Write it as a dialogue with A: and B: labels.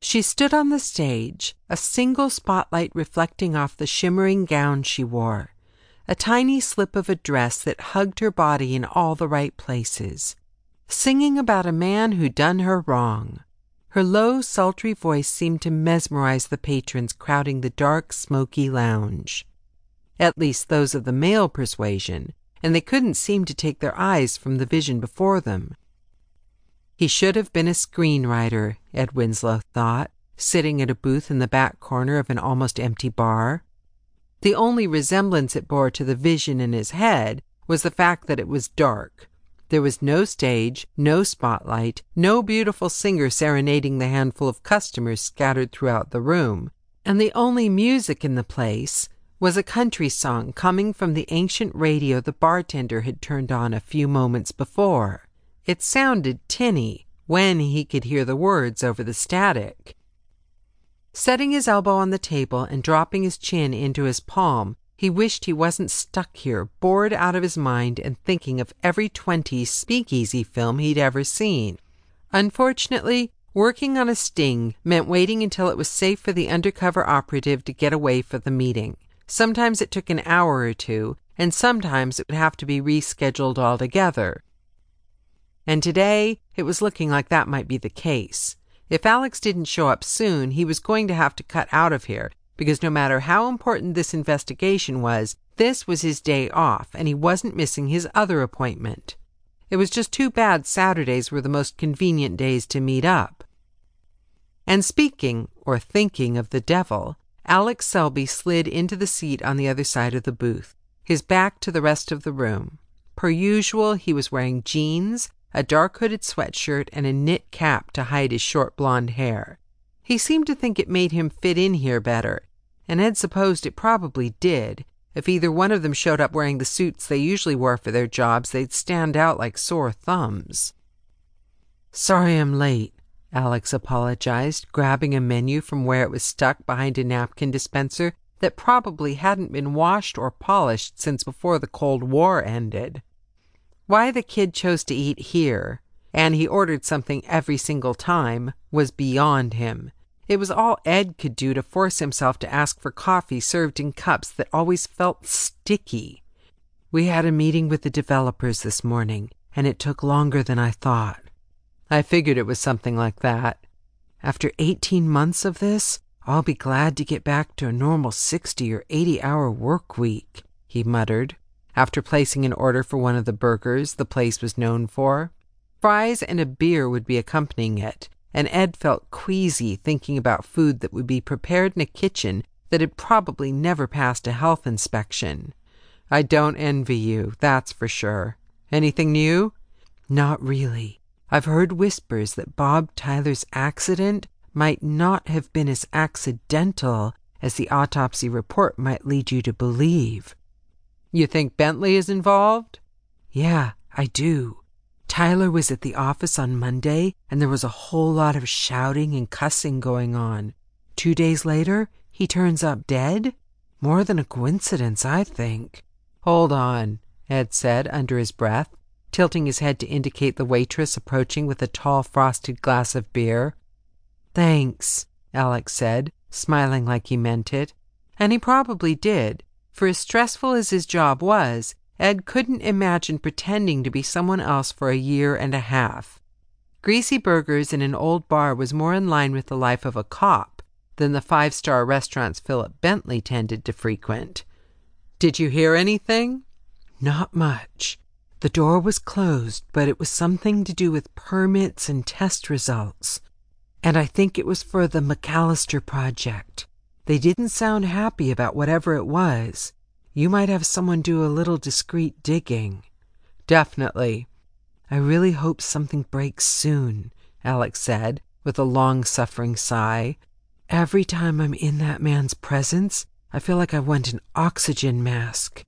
A: She stood on the stage, a single spotlight reflecting off the shimmering gown she wore, a tiny slip of a dress that hugged her body in all the right places, singing about a man who'd done her wrong. Her low, sultry voice seemed to mesmerize the patrons crowding the dark, smoky lounge. At least those of the male persuasion, and they couldn't seem to take their eyes from the vision before them. He should have been a screenwriter, Ed Winslow thought, sitting at a booth in the back corner of an almost empty bar. The only resemblance it bore to the vision in his head was the fact that it was dark. There was no stage, no spotlight, no beautiful singer serenading the handful of customers scattered throughout the room, and the only music in the place was a country song coming from the ancient radio the bartender had turned on a few moments before. It sounded tinny when he could hear the words over the static. Setting his elbow on the table and dropping his chin into his palm, he wished he wasn't stuck here, bored out of his mind and thinking of every 20 speakeasy film he'd ever seen. Unfortunately, working on a sting meant waiting until it was safe for the undercover operative to get away for the meeting. Sometimes it took an hour or two, and sometimes it would have to be rescheduled altogether. And today, it was looking like that might be the case. If Alex didn't show up soon, he was going to have to cut out of here, because no matter how important this investigation was, this was his day off, and he wasn't missing his other appointment. It was just too bad Saturdays were the most convenient days to meet up. And speaking, or thinking, of the devil, Alex Selby slid into the seat on the other side of the booth, his back to the rest of the room. Per usual, he was wearing jeans, a dark hooded sweatshirt, and a knit cap to hide his short blond hair. He seemed to think it made him fit in here better, and Ed supposed it probably did. If either one of them showed up wearing the suits they usually wore for their jobs, they'd stand out like sore thumbs. Sorry I'm late, Alex apologized, grabbing a menu from where it was stuck behind a napkin dispenser that probably hadn't been washed or polished since before the Cold War ended. Why the kid chose to eat here, and he ordered something every single time, was beyond him. It was all Ed could do to force himself to ask for coffee served in cups that always felt sticky. We had a meeting with the developers this morning, and it took longer than I thought. I figured it was something like that. After 18 months of this, I'll be glad to get back to a normal 60 or 80 hour work week, he muttered after placing an order for one of the burgers the place was known for. Fries and a beer would be accompanying it, and Ed felt queasy thinking about food that would be prepared in a kitchen that had probably never passed a health inspection. I don't envy you, that's for sure. Anything new? Not really. I've heard whispers that Bob Tyler's accident might not have been as accidental as the autopsy report might lead you to believe. You think Bentley is involved? Yeah, I do. Tyler was at the office on Monday, and there was a whole lot of shouting and cussing going on. Two days later, he turns up dead? More than a coincidence, I think. Hold on, Ed said under his breath, tilting his head to indicate the waitress approaching with a tall frosted glass of beer. Thanks, Alex said, smiling like he meant it. And he probably did. For as stressful as his job was, Ed couldn't imagine pretending to be someone else for a year and a half. Greasy burgers in an old bar was more in line with the life of a cop than the five star restaurants Philip Bentley tended to frequent. Did you hear anything? Not much. The door was closed, but it was something to do with permits and test results. And I think it was for the McAllister project. They didn't sound happy about whatever it was. You might have someone do a little discreet digging. Definitely. I really hope something breaks soon, Alex said, with a long suffering sigh. Every time I'm in that man's presence, I feel like I want an oxygen mask.